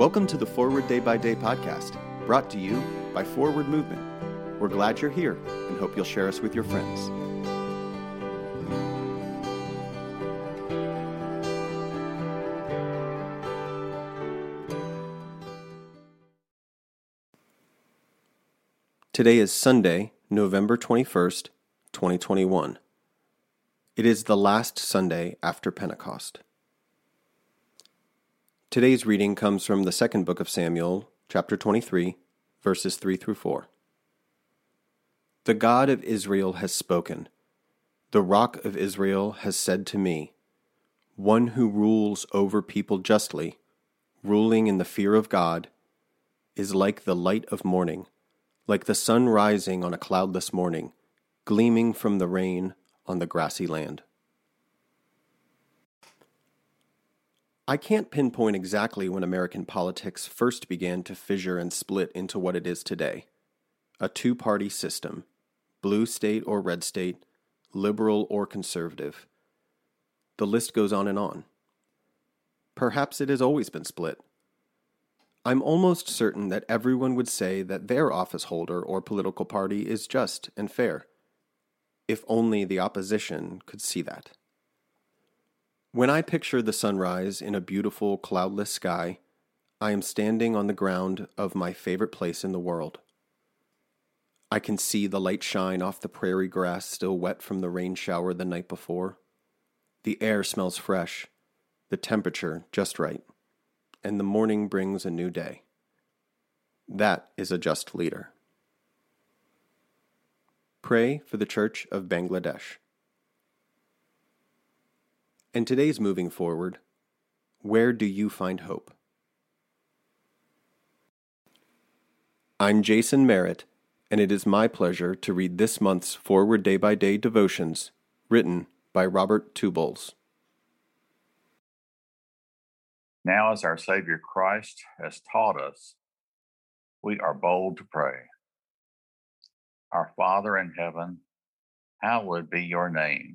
Welcome to the Forward Day by Day podcast, brought to you by Forward Movement. We're glad you're here and hope you'll share us with your friends. Today is Sunday, November 21st, 2021. It is the last Sunday after Pentecost. Today's reading comes from the second book of Samuel, chapter 23, verses 3 through 4. The God of Israel has spoken. The rock of Israel has said to me, One who rules over people justly, ruling in the fear of God, is like the light of morning, like the sun rising on a cloudless morning, gleaming from the rain on the grassy land. I can't pinpoint exactly when American politics first began to fissure and split into what it is today a two party system, blue state or red state, liberal or conservative. The list goes on and on. Perhaps it has always been split. I'm almost certain that everyone would say that their office holder or political party is just and fair, if only the opposition could see that. When I picture the sunrise in a beautiful cloudless sky, I am standing on the ground of my favorite place in the world. I can see the light shine off the prairie grass still wet from the rain shower the night before. The air smells fresh, the temperature just right, and the morning brings a new day. That is a just leader. Pray for the Church of Bangladesh. And today's moving forward, where do you find hope? I'm Jason Merritt, and it is my pleasure to read this month's Forward Day by Day devotions written by Robert Two Bulls. Now, as our Savior Christ has taught us, we are bold to pray. Our Father in heaven, hallowed be your name.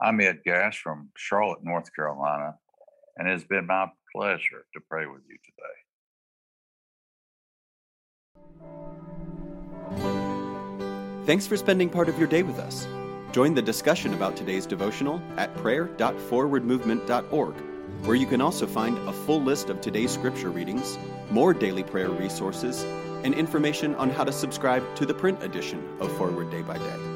I'm Ed Gash from Charlotte, North Carolina, and it has been my pleasure to pray with you today. Thanks for spending part of your day with us. Join the discussion about today's devotional at prayer.forwardmovement.org, where you can also find a full list of today's scripture readings, more daily prayer resources, and information on how to subscribe to the print edition of Forward Day by Day.